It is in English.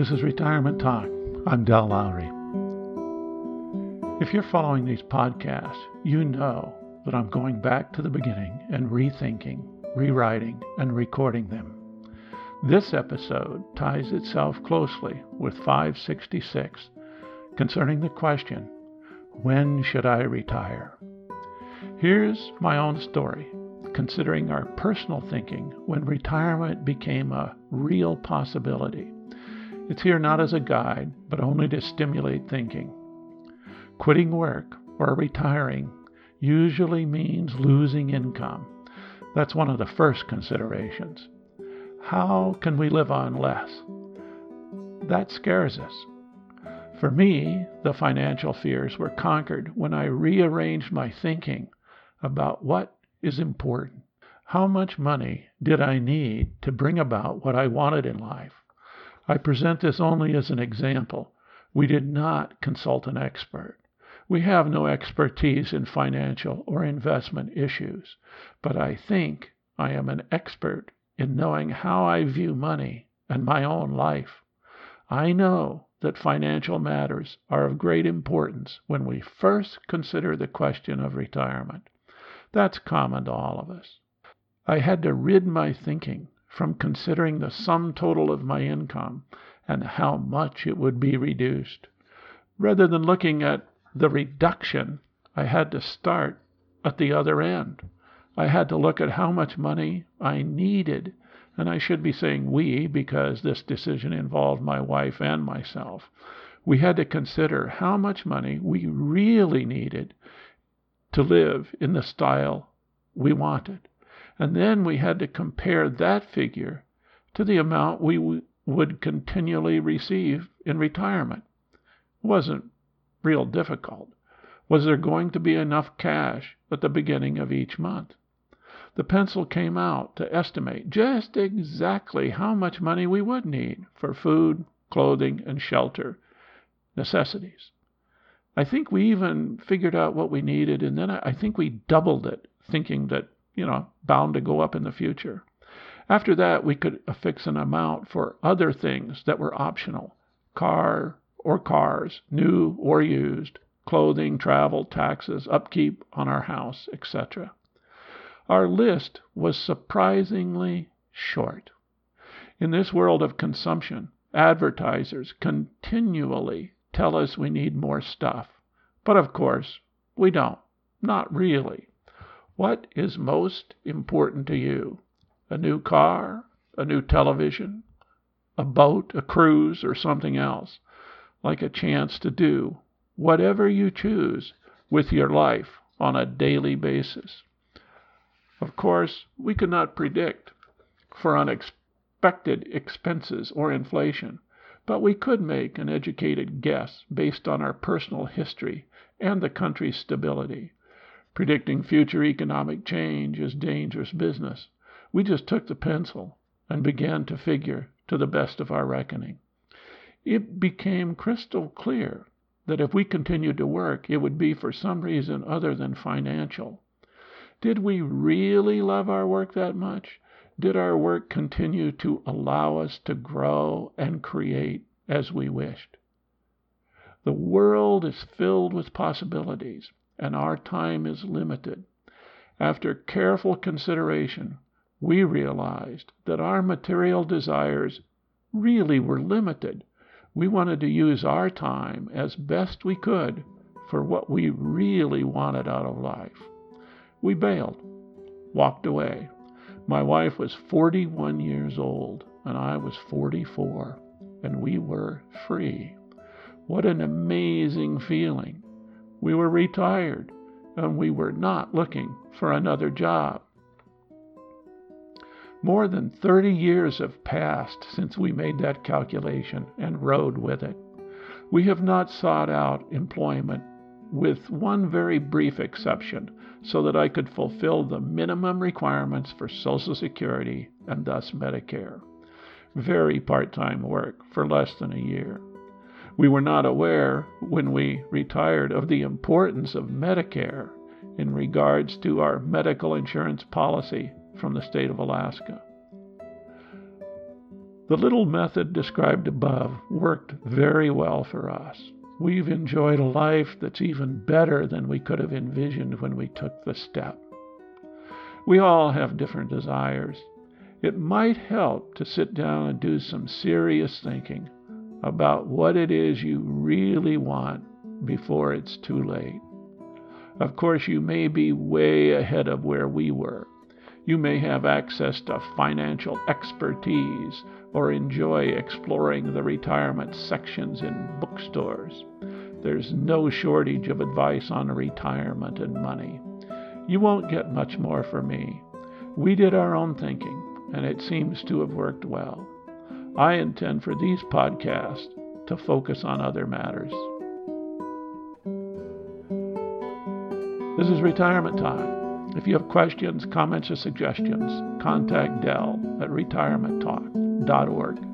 This is Retirement Talk. I'm Del Lowry. If you're following these podcasts, you know that I'm going back to the beginning and rethinking, rewriting, and recording them. This episode ties itself closely with 566 concerning the question when should I retire? Here's my own story, considering our personal thinking when retirement became a real possibility. It's here not as a guide, but only to stimulate thinking. Quitting work or retiring usually means losing income. That's one of the first considerations. How can we live on less? That scares us. For me, the financial fears were conquered when I rearranged my thinking about what is important. How much money did I need to bring about what I wanted in life? I present this only as an example. We did not consult an expert. We have no expertise in financial or investment issues, but I think I am an expert in knowing how I view money and my own life. I know that financial matters are of great importance when we first consider the question of retirement. That's common to all of us. I had to rid my thinking from considering the sum total of my income and how much it would be reduced. Rather than looking at the reduction, I had to start at the other end. I had to look at how much money I needed and I should be saying we because this decision involved my wife and myself. We had to consider how much money we really needed to live in the style we wanted. And then we had to compare that figure to the amount we would continually receive in retirement. It wasn't real difficult. Was there going to be enough cash at the beginning of each month? the pencil came out to estimate just exactly how much money we would need for food, clothing, and shelter necessities. I think we even figured out what we needed, and then I think we doubled it, thinking that, you know, bound to go up in the future. After that, we could affix an amount for other things that were optional car or cars, new or used, clothing, travel, taxes, upkeep on our house, etc. Our list was surprisingly short. In this world of consumption, advertisers continually tell us we need more stuff. But of course, we don't. Not really. What is most important to you? A new car? A new television? A boat? A cruise? Or something else? Like a chance to do whatever you choose with your life on a daily basis. Of course, we could not predict for unexpected expenses or inflation, but we could make an educated guess based on our personal history and the country's stability. Predicting future economic change is dangerous business. We just took the pencil and began to figure to the best of our reckoning. It became crystal clear that if we continued to work, it would be for some reason other than financial. Did we really love our work that much? Did our work continue to allow us to grow and create as we wished? The world is filled with possibilities, and our time is limited. After careful consideration, we realized that our material desires really were limited. We wanted to use our time as best we could for what we really wanted out of life. We bailed, walked away. My wife was 41 years old, and I was 44, and we were free. What an amazing feeling! We were retired, and we were not looking for another job. More than 30 years have passed since we made that calculation and rode with it. We have not sought out employment with one very brief exception, so that I could fulfill the minimum requirements for Social Security and thus Medicare. Very part time work for less than a year. We were not aware when we retired of the importance of Medicare in regards to our medical insurance policy from the state of Alaska. The little method described above worked very well for us. We've enjoyed a life that's even better than we could have envisioned when we took the step. We all have different desires. It might help to sit down and do some serious thinking about what it is you really want before it's too late. Of course, you may be way ahead of where we were. You may have access to financial expertise or enjoy exploring the retirement sections in bookstores. There's no shortage of advice on retirement and money. You won't get much more from me. We did our own thinking, and it seems to have worked well. I intend for these podcasts to focus on other matters. This is retirement time. If you have questions, comments, or suggestions, contact Del at retirementtalk.org.